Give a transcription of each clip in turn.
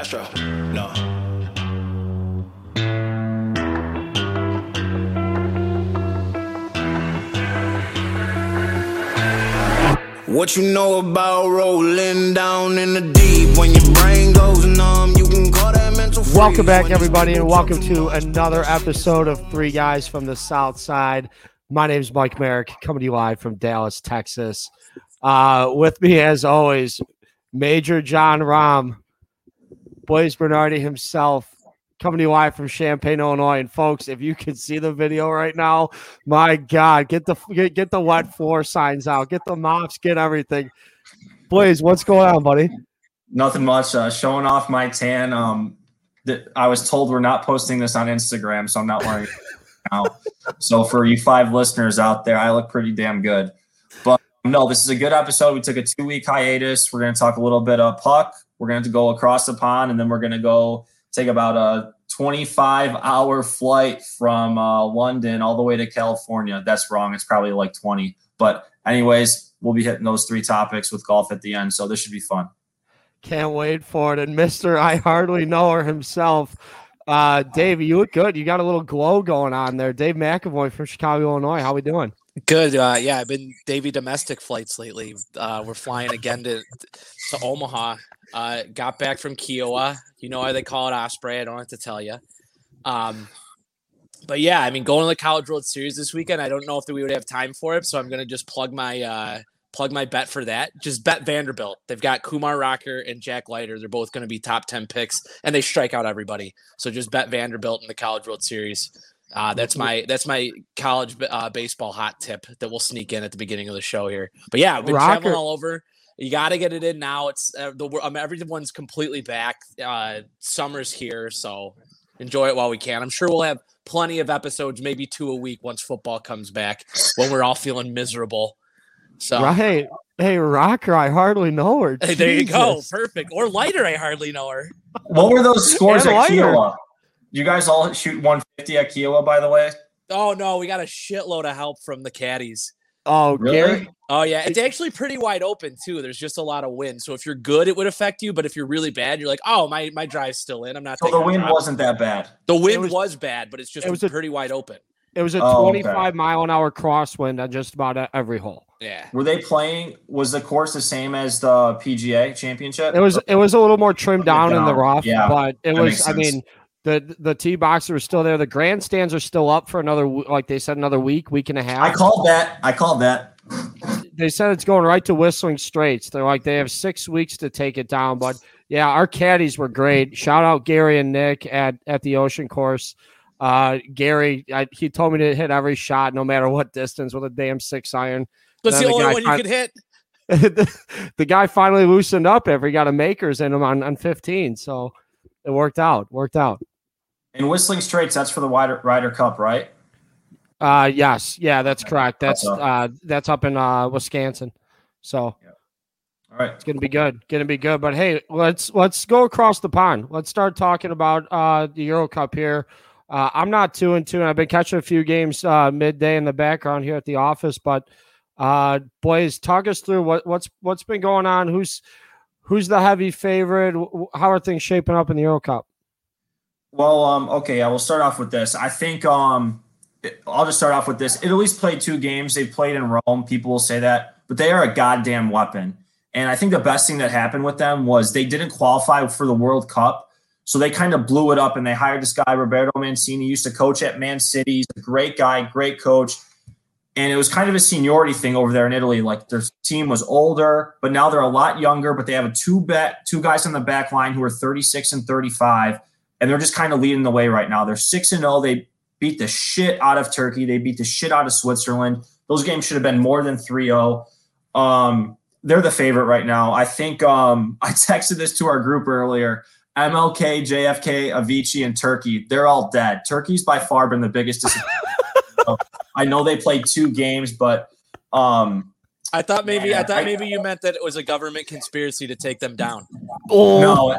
Astro. No. What you know about rolling down in the deep when your brain goes numb? You can call that mental. Welcome back, everybody, and welcome to another episode of Three Guys from the South Side. My name is Mike Merrick, coming to you live from Dallas, Texas. Uh, with me, as always, Major John Rahm, Blaze Bernardi himself, coming to you live from Champaign, Illinois. And folks, if you can see the video right now, my God, get the get, get the wet floor signs out, get the mops, get everything. Blaze, what's going on, buddy? Nothing much. Uh, showing off my tan. Um, th- I was told we're not posting this on Instagram, so I'm not wearing it now. So for you five listeners out there, I look pretty damn good. But no, this is a good episode. We took a two week hiatus. We're going to talk a little bit of puck. We're going to go across the pond, and then we're going to go take about a 25 hour flight from uh, London all the way to California. That's wrong. It's probably like 20. But, anyways, we'll be hitting those three topics with golf at the end. So, this should be fun. Can't wait for it. And Mr. I hardly know her himself. Uh, Dave, you look good. You got a little glow going on there. Dave McAvoy from Chicago, Illinois. How we doing? Good. Uh, yeah, I've been Davy domestic flights lately. Uh, we're flying again to to Omaha. Uh, got back from Kiawah. You know why they call it Osprey. I don't have to tell you. Um, but yeah, I mean, going to the College World Series this weekend. I don't know if we would have time for it, so I'm going to just plug my uh, plug my bet for that. Just bet Vanderbilt. They've got Kumar Rocker and Jack Leiter. They're both going to be top ten picks, and they strike out everybody. So just bet Vanderbilt in the College World Series. Uh, that's my that's my college uh, baseball hot tip that we'll sneak in at the beginning of the show here. But yeah, I've been Rocker. traveling all over. You got to get it in now. It's uh, the um, everyone's completely back. Uh, summer's here, so enjoy it while we can. I'm sure we'll have plenty of episodes, maybe two a week once football comes back, when we're all feeling miserable. So Right. Hey, Rocker, I hardly know her. Hey, there you go. Perfect. Or lighter, I hardly know her. What were those scores And at lighter. Kiawah? You guys all shoot 150 at Kiawah, by the way? Oh no, we got a shitload of help from the caddies. Oh, Really? Gary. Oh yeah, it's actually pretty wide open too. There's just a lot of wind. So if you're good, it would affect you. But if you're really bad, you're like, oh my my drive's still in. I'm not. So the wind wasn't that bad. The wind was- was, bad, but it's just it was a- pretty wide open. It was a Oh, okay. 25 mile an hour crosswind on just about every hole. Yeah. Were they playing? Was the course the same as the PGA championship? It was it was a little more trimmed down in the rough, yeah, but it that was. makes I sense. mean, the the tee boxes were still there. The grandstands are still up for another, w- like they said, another week, week and a half. I called that. I called that. they said it's going right to Whistling Straits. They're like they have six weeks to take it down. But yeah, our caddies were great. Shout out Gary and Nick at at the Ocean Course. Uh, Gary, I, he told me to hit every shot, no matter what distance, with a damn six iron. That's the the only guy one you could hit. the, the guy finally loosened up after he got a makers in him on, on 15. So it worked out. Worked out. In Whistling Straits, that's for the Ryder, Ryder Cup, right? Uh, yes, yeah, that's correct. That's That's uh, that's up in uh, Wisconsin. So yeah. All right. It's gonna be good. Gonna be good. But hey, let's let's go across the pond. Let's start talking about uh the Euro Cup here. Uh, I'm not two and two, and I've been catching a few games uh, midday in the background here at the office. But uh, boys, talk us through what what's what's been going on. Who's who's the heavy favorite? How are things shaping up in the Euro Cup? Well, um, okay, yeah, we'll start off with this. I think um, I'll just start off with this. Italy's played two games. They've played in Rome. People will say that, but they are a goddamn weapon. And I think the best thing that happened with them was they didn't qualify for the World Cup. So they kind of blew it up and they hired this guy, Roberto Mancini, used to coach at Man City. He's a great guy, great coach. And it was kind of a seniority thing over there in Italy. Like their team was older, but now they're a lot younger, but they have a two bet two guys on the back line who are 36 and 35 and they're just kind of leading the way right now. They're six and zero. They beat the shit out of Turkey. They beat the shit out of Switzerland. Those games should have been more than 3-0. Um, they're the favorite right now. I think um, I texted this to our group earlier. MLK, JFK, Avicii, and Turkey, they're all dead. Turkey's by far been the biggest disappointment. I know they played two games, but um, I thought maybe I thought maybe you meant that it was a government conspiracy to take them down. Oh, No,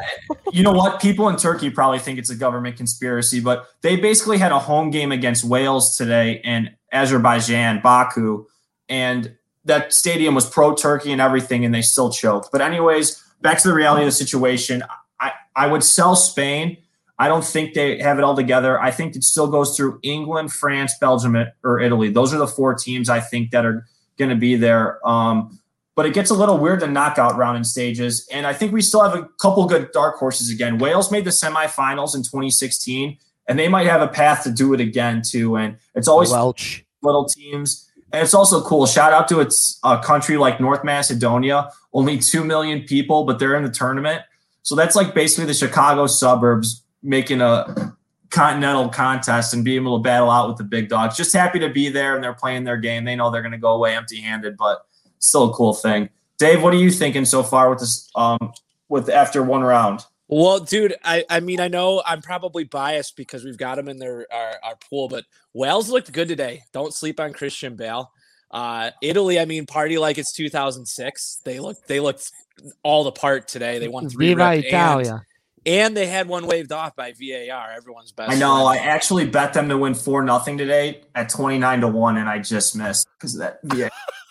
you know what? People in Turkey probably think it's a government conspiracy, but they basically had a home game against Wales today in Azerbaijan, Baku, and that stadium was pro Turkey and everything, and they still choked. But anyways, back to the reality of the situation. I I would sell Spain. I don't think they have it all together. I think it still goes through England, France, Belgium, or Italy. Those are the four teams I think that are going to be there. Um, but it gets a little weird the knockout round in stages. And I think we still have a couple good dark horses again. Wales made the semifinals in 2016, and they might have a path to do it again too. And it's always Welch. little teams. And it's also cool. Shout out to its a country like North Macedonia, only 2 million people, but they're in the tournament. So that's like basically the Chicago suburbs making a continental contest and being able to battle out with the big dogs. Just happy to be there and they're playing their game. They know they're going to go away empty handed, but still a cool thing. Dave, what are you thinking so far with this? Um, with after one round. Well, dude, I, I mean, I know I'm probably biased because we've got them in their our, our pool, but Wales looked good today. Don't sleep on Christian Bale. Uh, Italy, I mean, party like it's 2006. They look they looked all the part today. They won three. Viva and, Italia. and they had one waved off by VAR. Everyone's best. I know. I actually bet them to win four nothing today at twenty nine to one, and I just missed because of that. Yeah,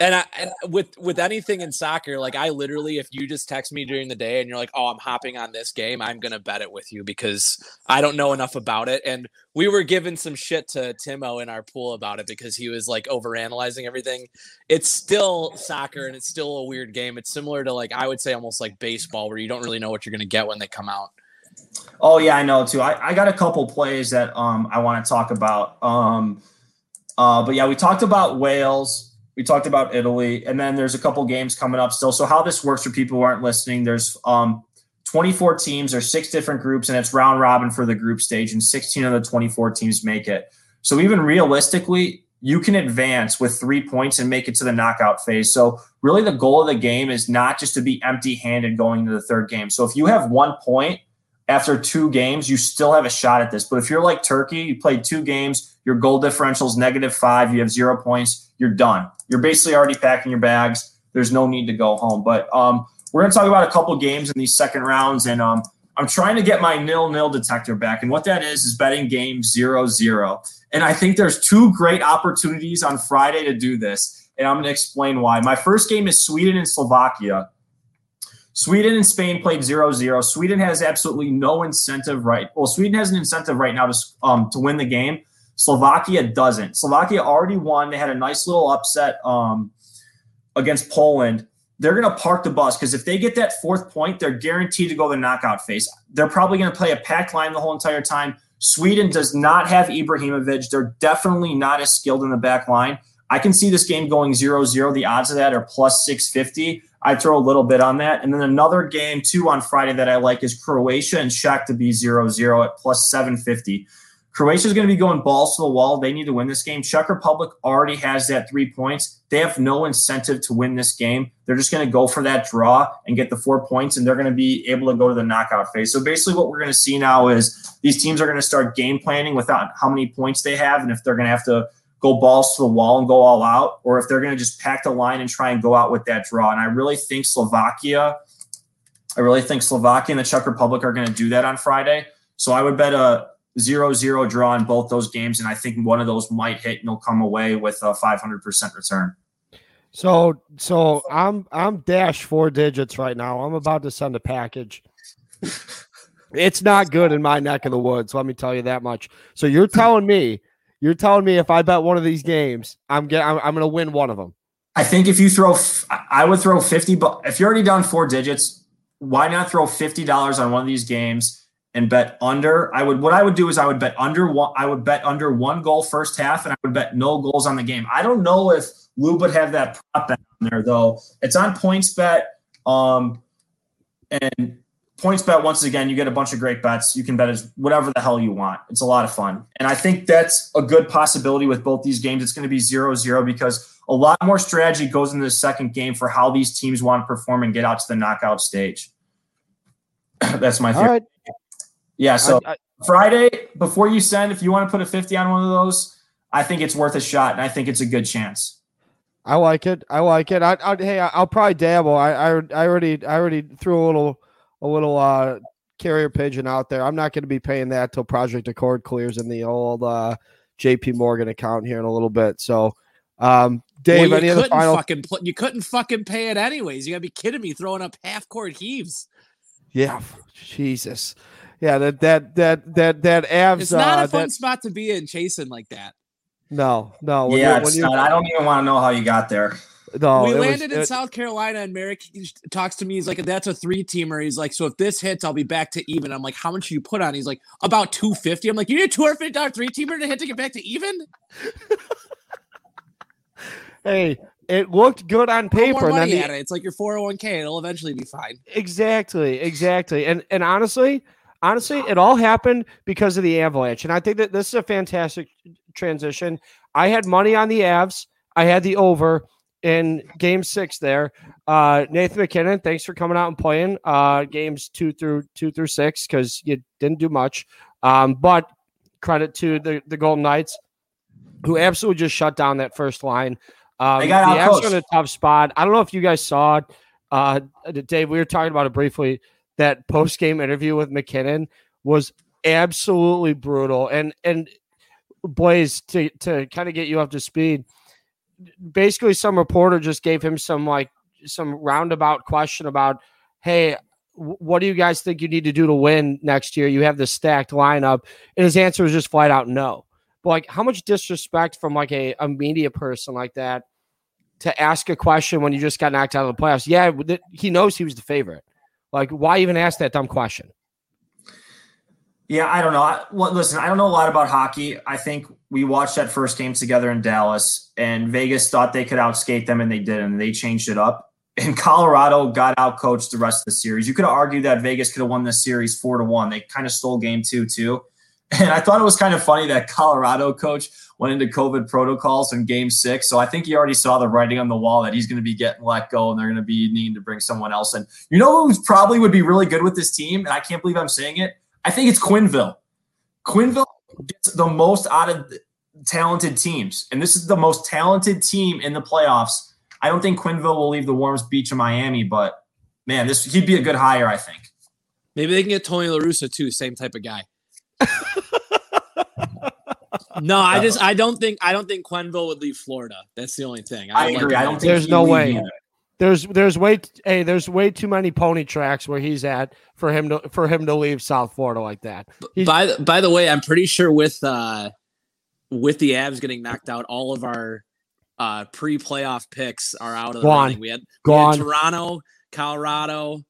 And, I, and with with anything in soccer, like I literally, if you just text me during the day and you're like, "Oh, I'm hopping on this game," I'm gonna bet it with you because I don't know enough about it. And we were giving some shit to Timo in our pool about it because he was like overanalyzing everything. It's still soccer and it's still a weird game. It's similar to like I would say almost like baseball, where you don't really know what you're gonna get when they come out. Oh yeah, I know too. I, I got a couple plays that um I want to talk about. Um uh but yeah, we talked about Wales, we talked about Italy, and then there's a couple games coming up still. So how this works for people who aren't listening, there's um 24 teams, there's six different groups, and it's round robin for the group stage, and 16 of the 24 teams make it. So even realistically, you can advance with three points and make it to the knockout phase. So really the goal of the game is not just to be empty handed going into the third game. So if you have one point after two games, you still have a shot at this. But if you're like Turkey, you played two games, your goal differential is negative five, you have zero points, you're done. You're basically already packing your bags. There's no need to go home. But um, we're going to talk about a couple games in these second rounds, and um, I'm trying to get my nil nil detector back. And what that is is betting game zero zero. And I think there's two great opportunities on Friday to do this. And I'm going to explain why. My first game is Sweden and Slovakia. Sweden and Spain played 0-0. Sweden has absolutely no incentive right. Well, Sweden has an incentive right now to um, to win the game. Slovakia doesn't. Slovakia already won. They had a nice little upset um, against Poland. They're going to park the bus because if they get that fourth point, they're guaranteed to go to the knockout phase. They're probably going to play a packed line the whole entire time. Sweden does not have Ibrahimovic. They're definitely not as skilled in the back line. I can see this game going 0 0. The odds of that are plus 650. I throw a little bit on that. And then another game, too, on Friday that I like is Croatia and Czech to be 0 0 at plus 750. Croatia is going to be going balls to the wall. They need to win this game. Czech Republic already has that three points. They have no incentive to win this game. They're just going to go for that draw and get the four points, and they're going to be able to go to the knockout phase. So basically, what we're going to see now is these teams are going to start game planning without how many points they have, and if they're going to have to go balls to the wall and go all out, or if they're going to just pack the line and try and go out with that draw. And I really think Slovakia, I really think Slovakia and the Czech Republic are going to do that on Friday. So I would bet a zero zero draw in both those games, and I think one of those might hit and you'll come away with a 500% return. So so I'm I'm dash four digits right now. I'm about to send a package. It's not good in my neck of the woods. Let me tell you that much. So you're telling me, you're telling me if I bet one of these games, I'm get I'm, I'm going to win one of them. I think if you throw, I would throw 50, but if you're already down four digits, why not throw $50 on one of these games and bet under? I would, what I would do is I would bet under one, I would bet under one goal first half and I would bet no goals on the game. I don't know if Lou would have that prop bet on there though. It's on PointsBet. Um, and PointsBet once again you get a bunch of great bets you can bet as whatever the hell you want it's a lot of fun and i think that's a good possibility with both these games it's going to be zero zero because a lot more strategy goes into the second game for how these teams want to perform and get out to the knockout stage that's my All right. yeah so I- I- friday before you send if you want to put a 50 on one of those i think it's worth a shot and i think it's a good chance I like it. I like it. I, I hey, I'll probably dabble. I, I I already I already threw a little a little uh carrier pigeon out there. I'm not going to be paying that till Project Accord clears in the old uh JP Morgan account here in a little bit. So um Dave, well, any you other couldn't final fucking pl- you couldn't fucking pay it anyways. You gotta be kidding me, throwing up half court heaves. Yeah, Jesus. Yeah, that that that that that Avs. It's not uh, a fun that- spot to be in chasing like that. no, no. when yeah, you- it's when you- not, I don't even want to know how you got there. No, we it was- landed in it- South Carolina, and Merrick talks to me. He's like, "That's a three teamer." He's like, "So if this hits, I'll be back to even." I'm like, "How much you put on?" He's like, "About two fifty. I'm like, "You need a two hundred fifty dollar three teamer to hit to get back to even." Hey, it looked good on paper. and then the- at it. It's like your four hundred one k. It'll eventually be fine. Exactly, exactly. And and honestly, honestly, it all happened because of the Avalanche. And I think that this is a fantastic transition. I had money on the Avs. I had the over in game six there. Uh Nathan MacKinnon, thanks for coming out and playing uh games two through two through six because you didn't do much. Um, but credit to the, the Golden Knights who absolutely just shut down that first line. Um, They got the Avs in a tough spot. I don't know if you guys saw it. Uh, Dave, we were talking about it briefly. That post game interview with MacKinnon was absolutely brutal. And and Blaze to to kind of get you up to speed. Basically, some reporter just gave him some like some roundabout question about, hey, what do you guys think you need to do to win next year? You have the stacked lineup, and his answer was just flat out no. But like, how much disrespect from like a, a media person like that to ask a question when you just got knocked out of the playoffs? Yeah, he knows he was the favorite. Like, why even ask that dumb question? Yeah, I don't know. I, well, listen, I don't know a lot about hockey. I think we watched that first game together in Dallas, and Vegas thought they could outskate them, and they did, and they changed it up. And Colorado got outcoached the rest of the series. You could argue that Vegas could have won this series four to one. They kind of stole game two too. And I thought it was kind of funny that Colorado coach went into COVID protocols in game six. So I think he already saw the writing on the wall that he's going to be getting let go and they're going to be needing to bring someone else in. You know who probably would be really good with this team? And I can't believe I'm saying it. I think it's Quenneville. Quenneville gets the most out of talented teams. And this is the most talented team in the playoffs. I don't think Quenneville will leave the warmest beach of Miami, but man, this he'd be a good hire, I think. Maybe they can get Tony La Russa too. Same type of guy. no, I just I don't think I don't think Quenneville would leave Florida. That's the only thing. I would like agree. him I don't think There's no way. either. There's there's way t- hey there's way too many pony tracks where he's at for him to for him to leave South Florida like that. He's- By the, by the way, I'm pretty sure with uh with the Avs getting knocked out, all of our uh pre-playoff picks are out of the Gone. running. We had, we had Gone. Toronto, Colorado,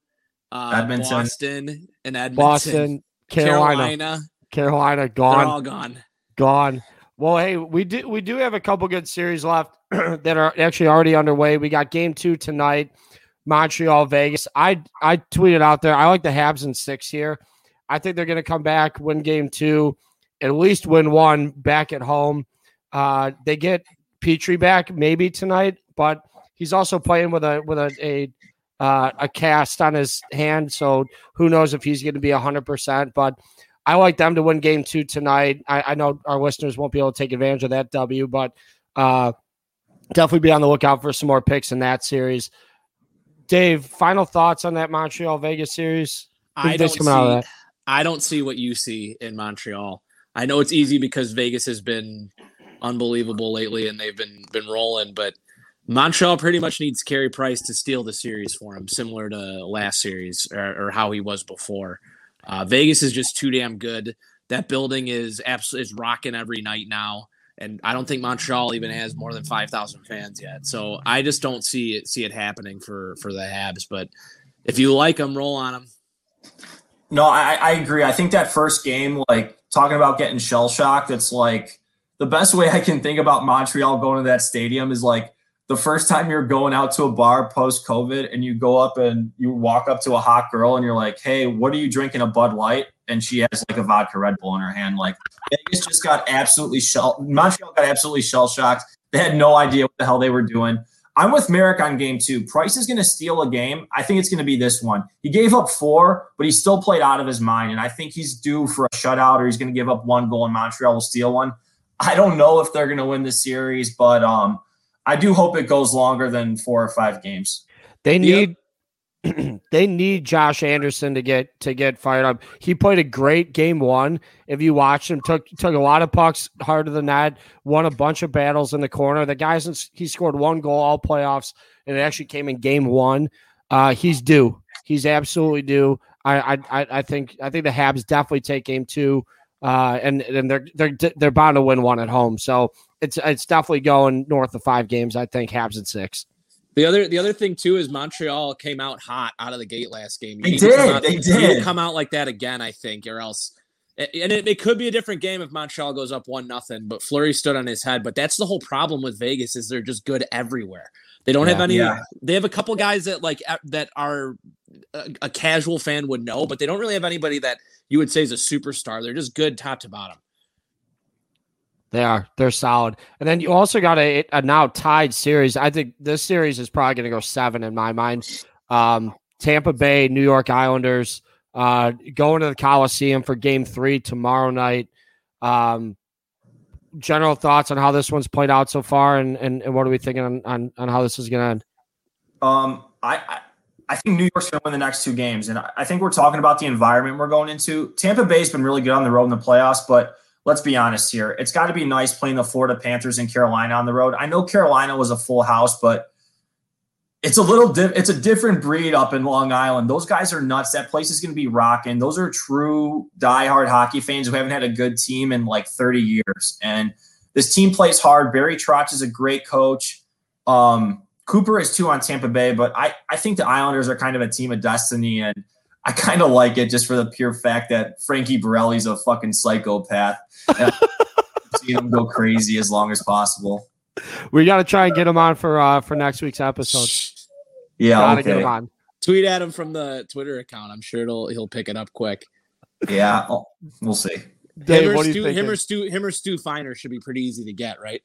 uh, Edmonton. Boston, and Edmonton, Boston, Carolina, Carolina. Carolina, They're gone, all gone. gone. Well, hey, we do we do have a couple good series left that are actually already underway. We got game two tonight, Montreal, Vegas. I I tweeted out there. I like the Habs in six here. I think they're going to come back, win game two, at least win one back at home. Uh, they get Petry back maybe tonight, but he's also playing with a with a a, uh, a cast on his hand, so who knows if he's going to be hundred percent. But I like them to win game two tonight. I, I know our listeners won't be able to take advantage of that W, but uh, definitely be on the lookout for some more picks in that series. Dave, final thoughts on that Montreal Vegas series? I don't think's out of see. I don't see what you see in Montreal. I know it's easy because Vegas has been unbelievable lately and they've been been rolling, but Montreal pretty much needs Carey Price to steal the series for him, similar to last series or, or how he was before. Uh, Vegas is just too damn good. That building is absolutely is rocking every night now, and I don't think Montreal even has more than five thousand fans yet. So I just don't see it see it happening for for the Habs. But if you like them, roll on them. No, I, I agree. I think that first game, like talking about getting shell shocked, it's like the best way I can think about Montreal going to that stadium is like the first time you're going out to a bar post COVID and you go up and you walk up to a hot girl and you're like, hey, what are you drinking? A Bud Light? And she has like a vodka Red Bull in her hand. Like Vegas just got absolutely shell Montreal got absolutely shell shocked. They had no idea what the hell they were doing. I'm with Merrick on game two. Price is going to steal a game. I think it's going to be this one. He gave up four, but he still played out of his mind. And I think he's due for a shutout or he's going to give up one goal and Montreal will steal one. I don't know if they're going to win the series, but um, I do hope it goes longer than four or five games. They need they need Josh Anderson to get to get fired up. He played a great game one. If you watch him, took took a lot of pucks harder than that. Won a bunch of battles in the corner. The guys he scored one goal all playoffs, and it actually came in game one. Uh, he's due. He's absolutely due. I I I think I think the Habs definitely take game two, uh, and and they're they're they're bound to win one at home. So it's it's definitely going north of five games. I think Habs in six. The other the other thing too is Montreal came out hot out of the gate last game. You they did. Out, they did come out like that again. I think, or else. And it, it could be a different game if Montreal goes up one nothing. But Fleury stood on his head. But that's the whole problem with Vegas is they're just good everywhere. They don't yeah, have any. Yeah. They have a couple guys that like that are a, a, casual fan would know, but they don't really have anybody that you would say is a superstar. They're just good top to bottom. They are. They're solid. And then you also got a, a now tied series. I think this series is probably going to go seven in my mind. Um, Tampa Bay, New York Islanders, uh, going to the Coliseum for game three tomorrow night. Um, general thoughts on how this one's played out so far and, and, and what are we thinking on, on, on how this is going to end? Um, I, I, I think New York's going to win the next two games. And I think we're talking about the environment we're going into. Tampa Bay's been really good on the road in the playoffs, but let's be honest here. It's got to be nice playing the Florida Panthers and Carolina on the road. I know Carolina was a full house, but it's a little di- it's a different breed up in Long Island. Those guys are nuts. That place is going to be rocking. Those are true diehard hockey fans who haven't had a good team in like 30 years. And this team plays hard. Barry Trotz is a great coach. Um, Cooper is too on Tampa Bay, but I, I think the Islanders are kind of a team of destiny. And I kind of like it just for the pure fact that Frankie Borrelli's a fucking psychopath. see him go crazy as long as possible. We got to try and get him on for uh, for next week's episode. Yeah, gotta okay. get him on. Tweet at him from the Twitter account. I'm sure it'll he'll pick it up quick. Yeah, we'll see. Dave, him, or Stu, him or Stu, him or Stu Feiner should be pretty easy to get, right?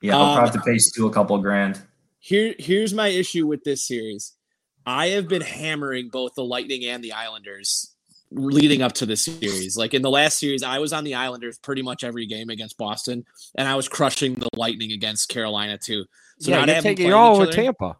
Yeah, I'll um, have to pay Stu a couple grand. Here, here's my issue with this series. I have been hammering both the Lightning and the Islanders leading up to the series. Like in the last series, I was on the Islanders pretty much every game against Boston, and I was crushing the Lightning against Carolina too. So yeah, you're, taking, all with Tampa.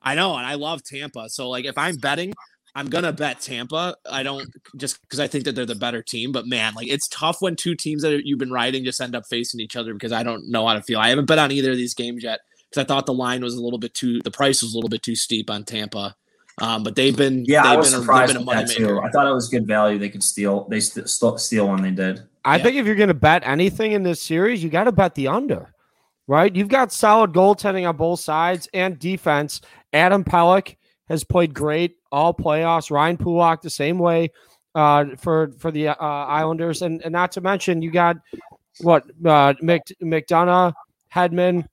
I know, and I love Tampa. So like, if I'm betting, I'm gonna bet Tampa. I don't just because I think that they're the better team, but man, like it's tough when two teams that you've been riding just end up facing each other because I don't know how to feel. I haven't bet on either of these games yet because I thought the line was a little bit too, the price was a little bit too steep on Tampa. Um, but they've been yeah, they've I was been surprised a, with that too. I thought it was good value. They could steal. They st- steal when they did. I yeah. think if you're going to bet anything in this series, you got to bet the under, right? You've got solid goaltending on both sides and defense. Adam Pelech has played great all playoffs. Ryan Pulock the same way uh, for for the uh, Islanders, and and not to mention you got what uh, Mc, McDonagh, Hedman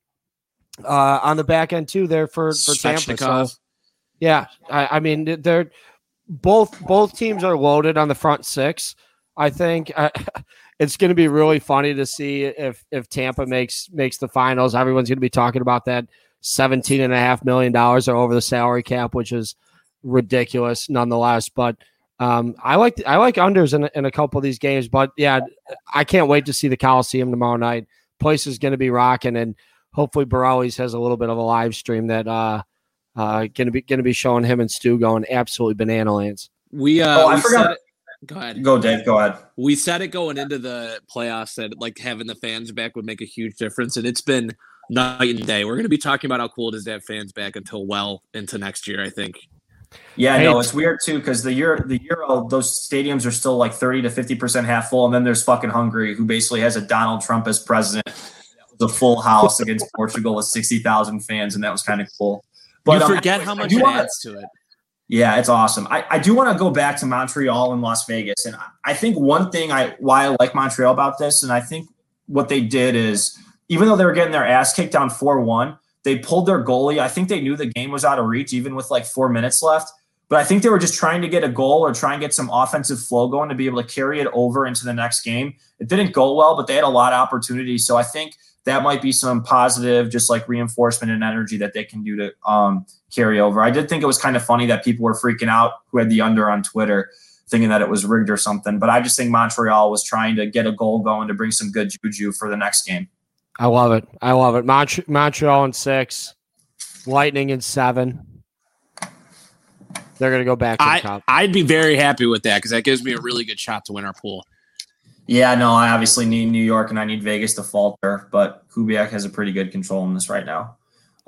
uh, on the back end too there for for Tampa. So, yeah, I, I mean they're both both teams are loaded on the front six. I think uh, it's going to be really funny to see if if Tampa makes makes the finals. Everyone's going to be talking about that seventeen and a half million dollars over the salary cap, which is ridiculous nonetheless. But um, I like I like unders in, in a couple of these games. But yeah, I can't wait to see the Coliseum tomorrow night. Place is going to be rocking, and hopefully Borrelli's has a little bit of a live stream that uh, uh, gonna be gonna be showing him and Stu going absolutely banana lands. We uh, oh, I we forgot. Go ahead. Go, Dave. Go ahead. We said it going into the playoffs that like having the fans back would make a huge difference, and it's been night and day. We're going to be talking about how cool it is to have fans back until well into next year. I think. Yeah, hey, no, it's weird too because the year the Euro those stadiums are still like thirty to fifty percent half full, and then there's fucking Hungary who basically has a Donald Trump as president the full house against Portugal with 60,000 fans, and that was kind of cool. But you um, forget um, how much it wanna, adds to it. Yeah, it's awesome. I, I do want to go back to Montreal and Las Vegas. And I think one thing I why I like Montreal about this, and I think what they did is even though they were getting their ass kicked down 4-1, they pulled their goalie. I think they knew the game was out of reach, even with like four minutes left. But I think they were just trying to get a goal or try and get some offensive flow going to be able to carry it over into the next game. It didn't go well, but they had a lot of opportunities. So I think – that might be some positive, just like reinforcement and energy that they can do to um, carry over. I did think it was kind of funny that people were freaking out who had the under on Twitter, thinking that it was rigged or something. But I just think Montreal was trying to get a goal going to bring some good juju for the next game. I love it. I love it. Mont- Montreal in six, Lightning in seven. They're going to go back to the I, top. I'd be very happy with that because that gives me a really good shot to win our pool. Yeah, no, I obviously need New York and I need Vegas to falter, but Kubiak has a pretty good control on this right now.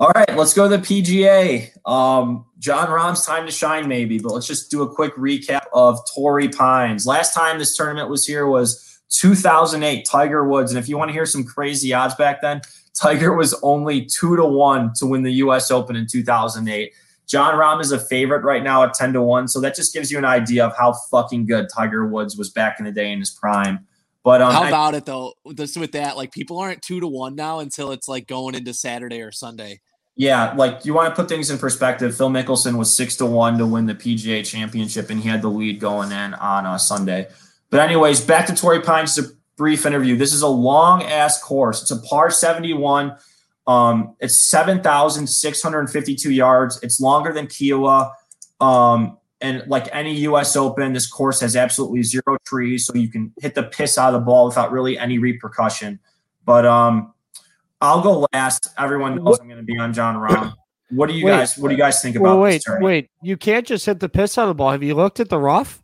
All right, let's go to the PGA. Um, Jon Rahm's time to shine, maybe, but let's just do a quick recap of Torrey Pines. Last time this tournament was here was 2008, Tiger Woods. And if you want to hear some crazy odds back then, Tiger was only two to one to win the U.S. Open in 2008. Jon Rahm is a favorite right now at 10 to 1. So that just gives you an idea of how fucking good Tiger Woods was back in the day in his prime. But um, how about I, it though? This with that, like people aren't two to one now until it's like going into Saturday or Sunday. Yeah, like you want to put things in perspective. Phil Mickelson was six to one to win the PGA Championship, and he had the lead going in on a uh, Sunday. But anyways, back to Torrey Pines. Just a brief interview. This is a long ass course. It's a par seventy one. Um, it's seven thousand six hundred fifty two yards. It's longer than Kiawah. Um, and like any U.S. Open, this course has absolutely zero trees, so you can hit the piss out of the ball without really any repercussion. But um, I'll go last. Everyone knows I'm going to be on Jon Rahm. What do you wait, guys? What do you guys think about? Well, wait, wait. You can't just hit the piss out of the ball. Have you looked at the rough?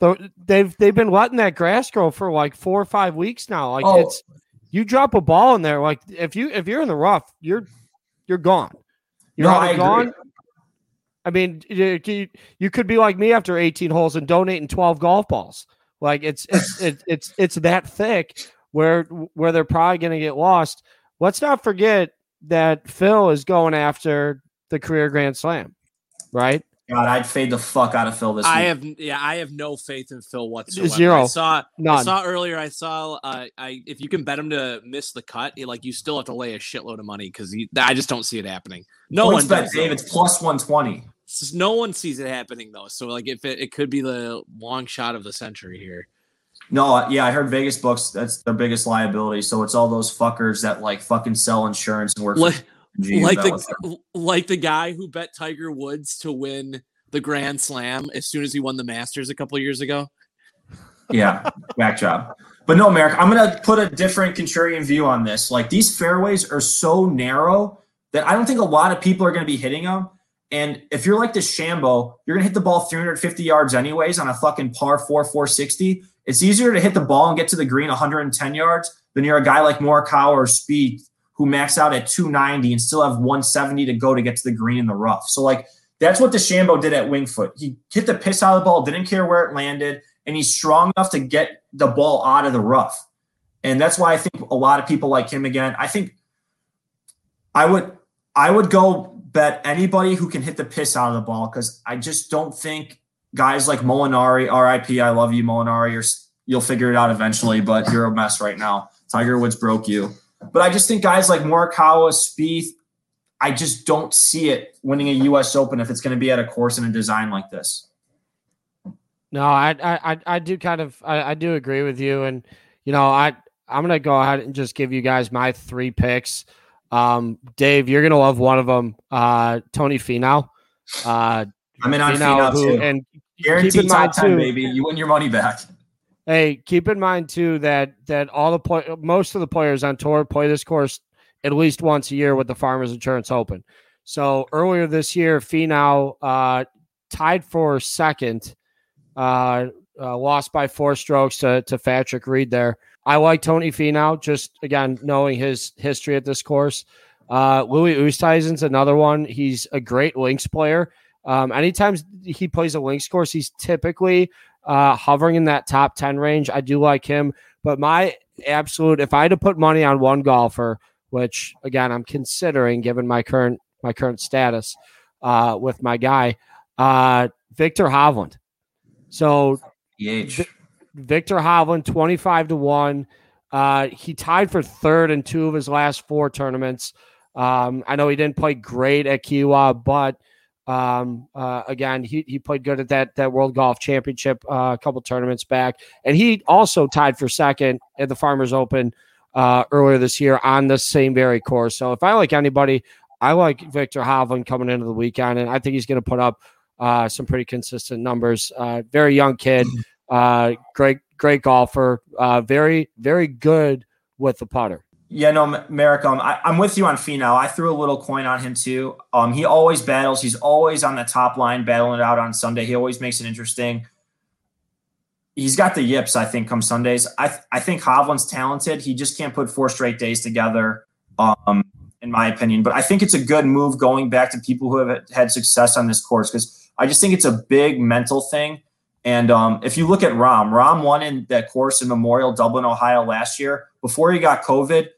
The, They've they've been letting that grass grow for like four or five weeks now. Like oh. it's you drop a ball in there. Like if you if you're in the rough, you're you're gone. You're no, gone. I mean, you, you could be like me after 18 holes and donating 12 golf balls. Like it's it's it's it's it's that thick where where they're probably going to get lost let's not forget that Phil is going after the career Grand Slam, right? God, I'd fade the fuck out of Phil this. I week. have, yeah, I have no faith in Phil whatsoever. Zero. I saw, None. I saw earlier. I saw, uh, I if you can bet him to miss the cut, like you still have to lay a shitload of money because I just don't see it happening. No one bet Dave. It's plus one twenty. No one sees it happening though. So like, if it, it could be the long shot of the century here. No, yeah, I heard Vegas books. That's their biggest liability. So it's all those fuckers that like fucking sell insurance and work. Like, like the like the guy who bet Tiger Woods to win the Grand Slam as soon as he won the Masters a couple years ago. Yeah, back job. But no, Merrick, I'm gonna put a different contrarian view on this. Like these fairways are so narrow that I don't think a lot of people are gonna be hitting them. And if you're like DeChambeau, you're gonna hit the ball 350 yards anyways on a fucking par four 460. It's easier to hit the ball and get to the green 110 yards than you're a guy like Morikawa or Spieth who max out at 290 and still have 170 to go to get to the green in the rough. So like that's what DeChambeau did at Winged Foot. He hit the piss out of the ball, didn't care where it landed, and he's strong enough to get the ball out of the rough. And that's why I think a lot of people like him again. I think I would I would go bet anybody who can hit the piss out of the ball because I just don't think guys like Molinari, RIP, I love you, Molinari. You'll figure it out eventually, but you're a mess right now. Tiger Woods broke you. But I just think guys like Morikawa, Spieth, I just don't see it winning a U.S. Open if it's going to be at a course and a design like this. No, I I I do kind of I, I do agree with you, and you know I I'm gonna go ahead and just give you guys my three picks. Um, Dave, you're gonna love one of them. Uh, Tony Finau. Uh, I'm in on Finau, Finau who, too. And Guaranteed top 10, too, baby. You win your money back. Hey, keep in mind too that that all the play, most of the players on tour play this course at least once a year with the Farmers Insurance Open. So earlier this year, Finau uh, tied for second, uh, uh, lost by four strokes to to Patrick Reed. There, I like Tony Finau. Just again knowing his history at this course. Uh, Louis Oosthuizen's another one. He's a great links player. Um, anytime he plays a links course, he's typically uh, hovering in that top 10 range. I do like him, but my absolute, if I had to put money on one golfer, which again, I'm considering given my current, my current status uh, with my guy, uh, Viktor Hovland. So v- Viktor Hovland, 25 to one. Uh, he tied for third in two of his last four tournaments. Um, I know he didn't play great at Kiawah, but um, uh, again, he, he played good at that that World Golf Championship uh, a couple tournaments back, and he also tied for second at the Farmers Open uh, earlier this year on the same very course. So if I like anybody, I like Victor Hovland coming into the weekend, and I think he's going to put up uh, some pretty consistent numbers. Uh, very young kid, uh, great great golfer, very very good with the putter. Yeah, no, Merrick, um, I, am with you on Finau. I threw a little coin on him too. Um, he always battles. He's always on the top line, battling it out on Sunday. He always makes it interesting. He's got the yips, I think, come Sundays. I th- I think Hovland's talented. He just can't put four straight days together. Um, in my opinion. But I think it's a good move going back to people who have had success on this course because I just think it's a big mental thing. And um, if you look at Rahm, Rahm won in that course in Memorial Dublin, Ohio last year. Before he got COVID,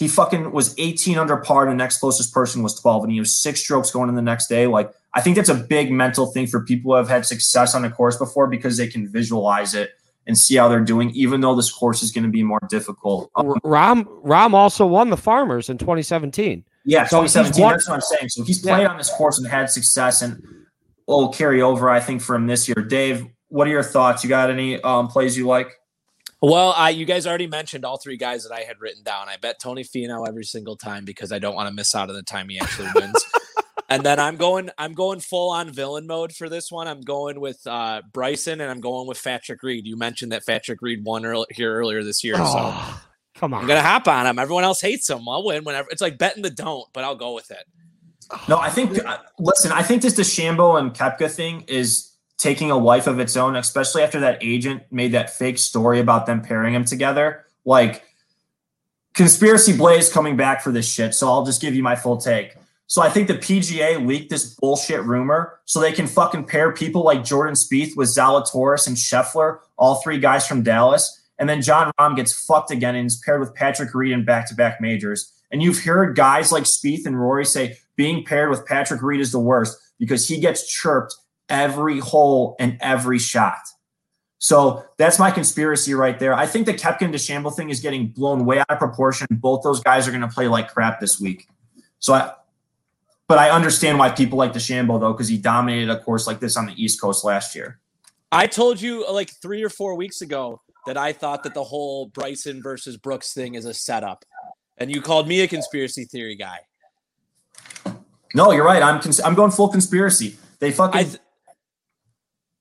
he fucking was 18 under par. And the next closest person was 12, and he was six strokes going in the next day. Like I think that's a big mental thing for people who have had success on the course before because they can visualize it and see how they're doing, even though this course is going to be more difficult. Um, Rahm Rahm also won the Farmers in 2017. Yeah, So 2017. won- That's what I'm saying. So he's played on this course and had success, and will carry over, I think, from this year. Dave, what are your thoughts? You got any um, plays you like? Well, I you guys already mentioned all three guys that I had written down. I bet Tony Finau every single time because I don't want to miss out on the time he actually wins. and then I'm going I'm going full on villain mode for this one. I'm going with uh, Bryson and I'm going with Patrick Reed. You mentioned that Patrick Reed won earl- here earlier this year, so Oh, come on. I'm gonna hop on him. Everyone else hates him. I'll win whenever. It's like betting the don't, but I'll go with it. No, I think. Uh, listen, I think this DeChambeau and Koepka thing is taking a life of its own, especially after that agent made that fake story about them pairing them together. Like, conspiracy Blaze coming back for this shit. So I'll just give you my full take. So I think the PGA leaked this bullshit rumor so they can fucking pair people like Jordan Spieth with Zalatoris and Scheffler, all three guys from Dallas. And then Jon Rahm gets fucked again and is paired with Patrick Reed in back-to-back majors. And you've heard guys like Spieth and Rory say being paired with Patrick Reed is the worst because he gets chirped every hole and every shot. So that's my conspiracy right there. I think the Koepka and DeChambeau thing is getting blown way out of proportion. Both those guys are going to play like crap this week. So I, but I understand why people like DeChambeau though, because he dominated a course like this on the East Coast last year. I told you uh, like three or four weeks ago that I thought that the whole Bryson versus Brooks thing is a setup, and you called me a conspiracy theory guy. No, you're right. I'm cons- I'm going full conspiracy. They fucking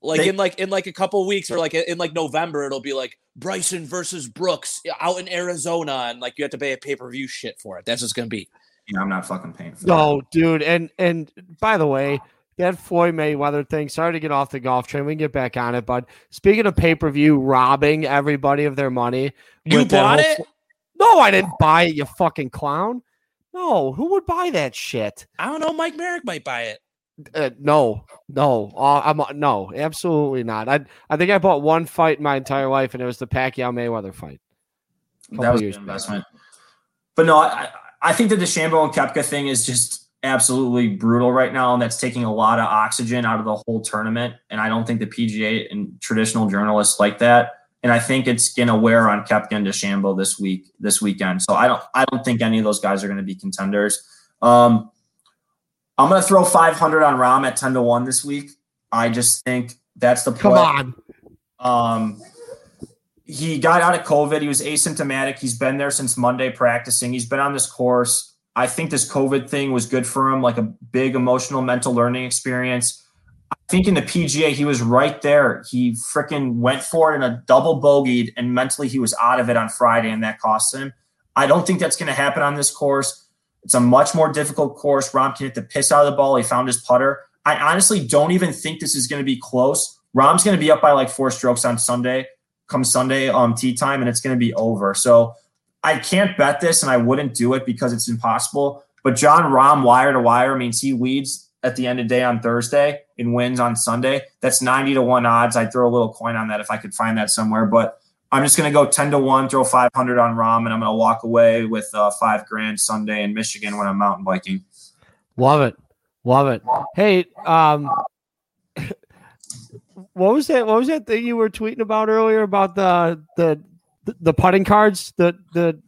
like They- in like in like a couple weeks or like in like November it'll be like Bryson versus Brooks out in Arizona and like you have to pay a pay per view shit for it. That's what's gonna be. yeah, I'm not fucking paying for that. No, dude, and and by the way, that Floyd Mayweather thing. Sorry to get off the golf train. We can get back on it, but speaking of pay per view, robbing everybody of their money. You bought whole it? Fl- No, I didn't buy it. You fucking clown. No, who would buy that shit? I don't know. Mike Merrick might buy it. Uh, no, no, uh, I'm no, absolutely not. I I think I bought one fight in my entire life, and it was the Pacquiao Mayweather fight. that was a years good back. investment. But no, I, I think the DeChambeau and Koepka thing is just absolutely brutal right now, and that's taking a lot of oxygen out of the whole tournament. And I don't think the PGA and traditional journalists like that. And I think it's gonna wear on Koepka and DeChambeau this week, this weekend. So I don't, I don't think any of those guys are gonna be contenders. Um, I'm gonna throw 500 on Rahm at 10 to one this week. I just think that's the Come on, Um, he got out of COVID. He was asymptomatic. He's been there since Monday practicing. He's been on this course. I think this COVID thing was good for him, like a big emotional, mental learning experience. I think in the PGA, he was right there. He freaking went for it in a double bogeyed, and mentally he was out of it on Friday, and that cost him. I don't think that's going to happen on this course. It's a much more difficult course. Rahm can hit the piss out of the ball. He found his putter. I honestly don't even think this is going to be close. Rahm's going to be up by like four strokes on Sunday, come Sunday um tea time, and it's going to be over. So I can't bet this, and I wouldn't do it because it's impossible. But Jon Rahm wire to wire means he leads at the end of the day on Thursday and wins on Sunday. That's 90 to 1 odds. I'd throw a little coin on that if I could find that somewhere. But I'm just going to go 10 to 1, throw 500 on Rahm, and I'm going to walk away with uh, five grand Sunday in Michigan when I'm mountain biking. love it, love it. Hey, um, what was that? What was that thing you were tweeting about earlier about the the the putting cards, the the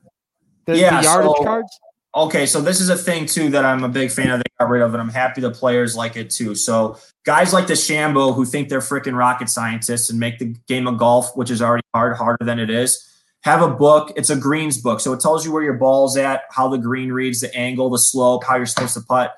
the, Yeah, the yardage so- cards? Okay, so this is a thing too that I'm a big fan of. They got rid of, and I'm happy the players like it too. So guys like DeChambeau who think they're freaking rocket scientists and make the game of golf, which is already hard, harder than it is, have a book. It's a greens book, so it tells you where your ball's at, how the green reads, the angle, the slope, how you're supposed to putt.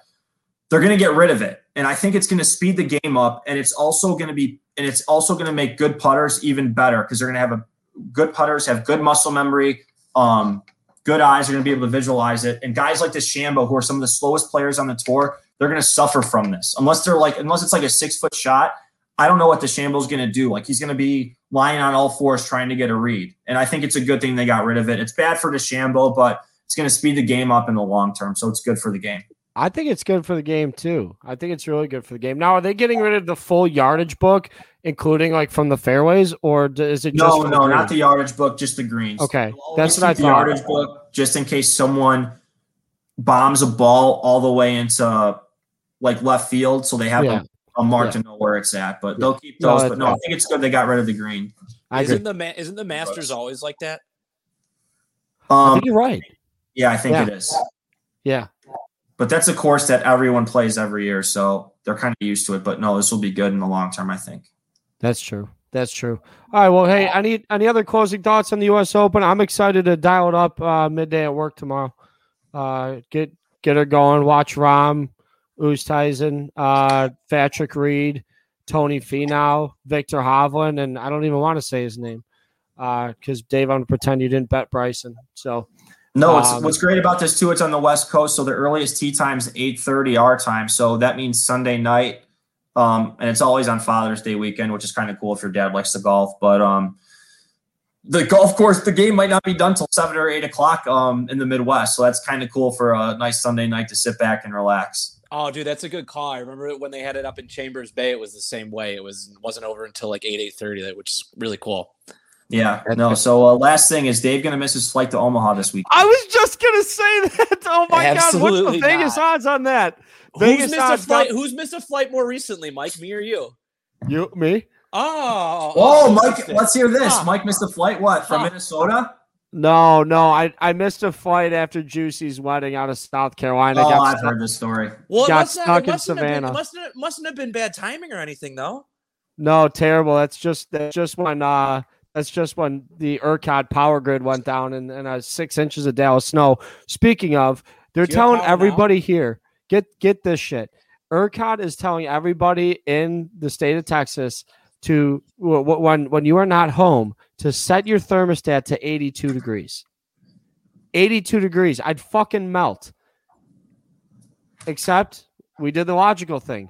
They're going to get rid of it, and I think it's going to speed the game up, and it's also going to be, and it's also going to make good putters even better because they're going to have a good putters have good muscle memory. Um, good eyes are going to be able to visualize it. And guys like DeChambeau, who are some of the slowest players on the tour, they're going to suffer from this unless they're like, unless it's like a six foot shot. I don't know what DeChambeau's going to do. Like he's going to be lying on all fours trying to get a read. And I think it's a good thing they got rid of it. It's bad for DeChambeau, but it's going to speed the game up in the long term. So it's good for the game. I think it's good for the game too. I think it's really good for the game. Now, are they getting rid of the full yardage book, including like from the fairways, or is it just No, for no, not the yardage book, just the greens. Okay, They'll that's always what I keep the thought. yardage book just in case someone bombs a ball all the way into like left field, so they have Yeah. a, a mark Yeah. to know where it's at. But Yeah. they'll keep those. that's but no, I think it's good they got rid of the green. I. Isn't the ma- isn't the Masters always like that? I Um, think you're right. yeah, I think Yeah. it is. Yeah. But that's a course that everyone plays every year, so they're kind of used to it. But no, this will be good in the long term, I think. That's true. That's true. All right. Well, hey, any any other closing thoughts on the U.S. Open? I'm excited to dial it up uh, midday at work tomorrow. Uh, get get her going. Watch Rahm, Oosthuizen, uh, Patrick Reed, Tony Finau, Viktor Hovland, and I don't even want to say his name because Dave, I'm gonna pretend you didn't bet Bryson. So No, it's, Um, what's great about this too. It's on the West Coast, so the earliest tee time is eight thirty our time. So that means Sunday night, um, and it's always on Father's Day weekend, which is kind of cool if your dad likes to golf. But um, the golf course, the game might not be done till seven or eight o'clock um, in the Midwest. So that's kind of cool for a nice Sunday night to sit back and relax. Oh, dude, that's a good call. I remember when they had it up in Chambers Bay. It was the same way. It was wasn't over until like eight eight thirty, which is really cool. Yeah, no. So uh, last thing is Dave going to miss his flight to Omaha this week. I was just gonna say that. Oh my god, what's Absolutely the Vegas not. odds on that? Who's Vegas missed a flight? got- Who's missed a flight more recently, Mike? Me or you? You me? Oh, Oh, Mike, let's hear this. Huh. Mike missed a flight. What from Huh. Minnesota? No, no, I, I missed a flight after Juicy's wedding out of South Carolina. Oh, got I've stuck- heard this story. Well, got must not- stuck in mustn't have been- Savannah. Mustn't, mustn't have been bad timing or anything, though. No, terrible. That's just that's just when uh that's just when the ERCOT power grid went down and, and uh, six inches of Dallas snow. Speaking of, they're Do you have telling power now? everybody here, get get this shit. ERCOT is telling everybody in the state of Texas to wh- wh- when when you are not home to set your thermostat to 82 degrees. 82 degrees. I'd fucking melt. Except we did the logical thing.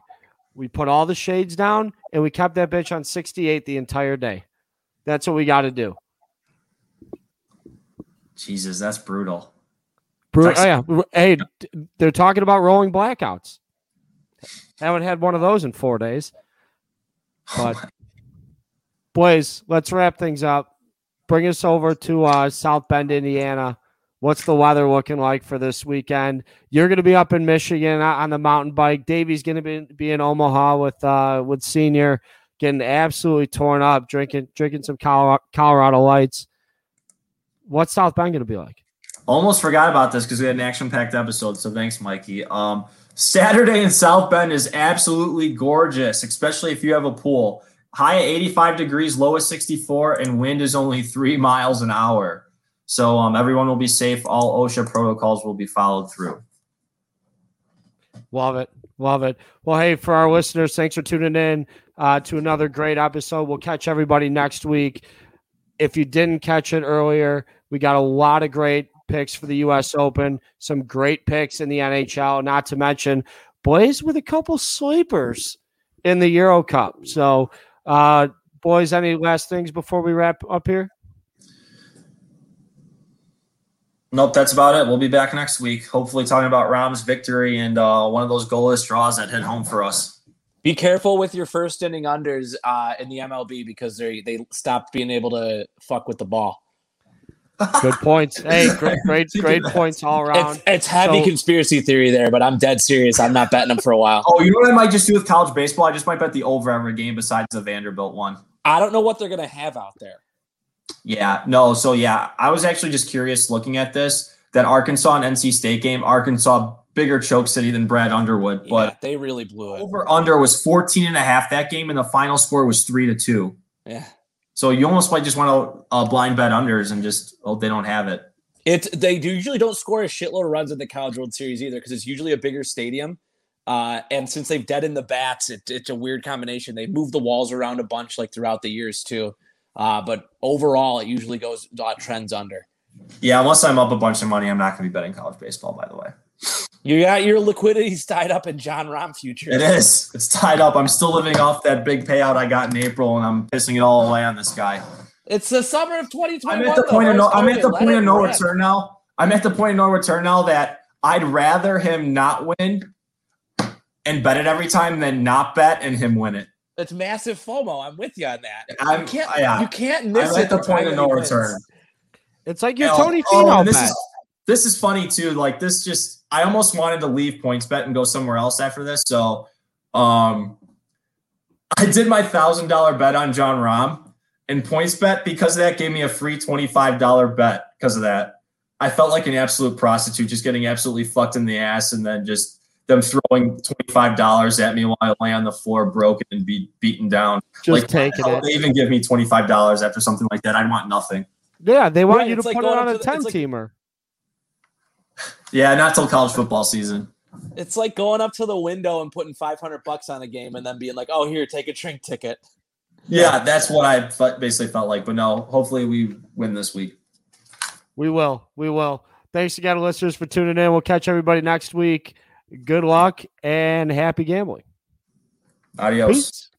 We put all the shades down and we kept that bitch on 68 the entire day. That's what we got to do. Jesus, that's brutal. Bru- oh, yeah. Hey, they're talking about rolling blackouts. Haven't had one of those in four days. But, boys, let's wrap things up. Bring us over to uh, South Bend, Indiana. What's the weather looking like for this weekend? You're going to be up in Michigan uh, on the mountain bike. Davey's going to be, be in Omaha with uh, with senior, getting absolutely torn up, drinking drinking some Colorado, Lights. What's South Bend going to be like? Almost forgot about this because we had an action-packed episode. So thanks, Mikey. Um, Saturday in South Bend is absolutely gorgeous, especially if you have a pool. High at 85 degrees, low at 64, and wind is only three miles an hour. So um, everyone will be safe. All OSHA protocols will be followed through. Love it. Love it. Well, hey, for our listeners, thanks for tuning in uh, to another great episode. We'll catch everybody next week. If you didn't catch it earlier, we got a lot of great picks for the U.S. Open, some great picks in the NHL, not to mention boys with a couple sleepers in the Euro Cup. So, uh, boys, any last things before we wrap up here? Nope, that's about it. We'll be back next week, hopefully talking about Rahm's victory and uh, one of those goalless draws that hit home for us. Be careful with your first inning unders uh, in the MLB because they they stopped being able to fuck with the ball. Good points. Hey, great, great, great points all around. It's, it's heavy So- conspiracy theory there, but I'm dead serious. I'm not betting them for a while. Oh, you know what I might just do with college baseball? I just might bet the over every game besides the Vanderbilt one. I don't know what they're gonna have out there. Yeah, no. So yeah, I was actually just curious looking at this that Arkansas and NC State game. Arkansas bigger choke city than Brad Underwood, But but they really blew it. over under was 14 and a half that game and the final score was 3 to 2. Yeah. So you almost might just want to uh, blind bet unders and just oh they don't have it. It's they do usually don't score a shitload of runs in the College World Series either because it's usually a bigger stadium. Uh, and since they've deadened the bats, it, it's a weird combination. They move the walls around a bunch like throughout the years too. Uh, but overall, it usually goes uh, trends under. Yeah, unless I'm up a bunch of money, I'm not going to be betting college baseball by the way. You got your liquidity's tied up in Jon Rahm futures. It is. It's tied up. I'm still living off that big payout I got in April and I'm pissing it all away on this guy. It's the summer of 2021. I'm at the though. point of no. I'm at the Let point of no rip. return now. I'm at the point of no return now that I'd rather him not win and bet it every time than not bet and him win it. It's massive FOMO. I'm with you on that. I'm, You can't. yeah, You can't I'm miss at it. the point of no return. It's like your Oh, Tony oh, Finau this bet. is this is funny too. Like this, just I almost wanted to leave PointsBet and go somewhere else after this. So, um, I did my thousand dollar bet on Jon Rahm and PointsBet because of that gave me a free twenty five dollar bet because of that. I felt like an absolute prostitute, just getting absolutely fucked in the ass, and then just them throwing twenty five dollars at me while I lay on the floor broken and be beaten down. Just like, taking it. They even give me twenty five dollars after something like that. I'd want nothing. Yeah, they want Right, you to it's like put it on a to the- 10 like- teamer. Yeah, not till college football season. It's like going up to the window and putting 500 bucks on a game and then being like, "Oh, here, take a drink ticket." Yeah, that's what I basically felt like. But no, hopefully we win this week. We will. We will. Thanks again, listeners, for tuning in. We'll catch everybody next week. Good luck and happy gambling. Adios. Peace.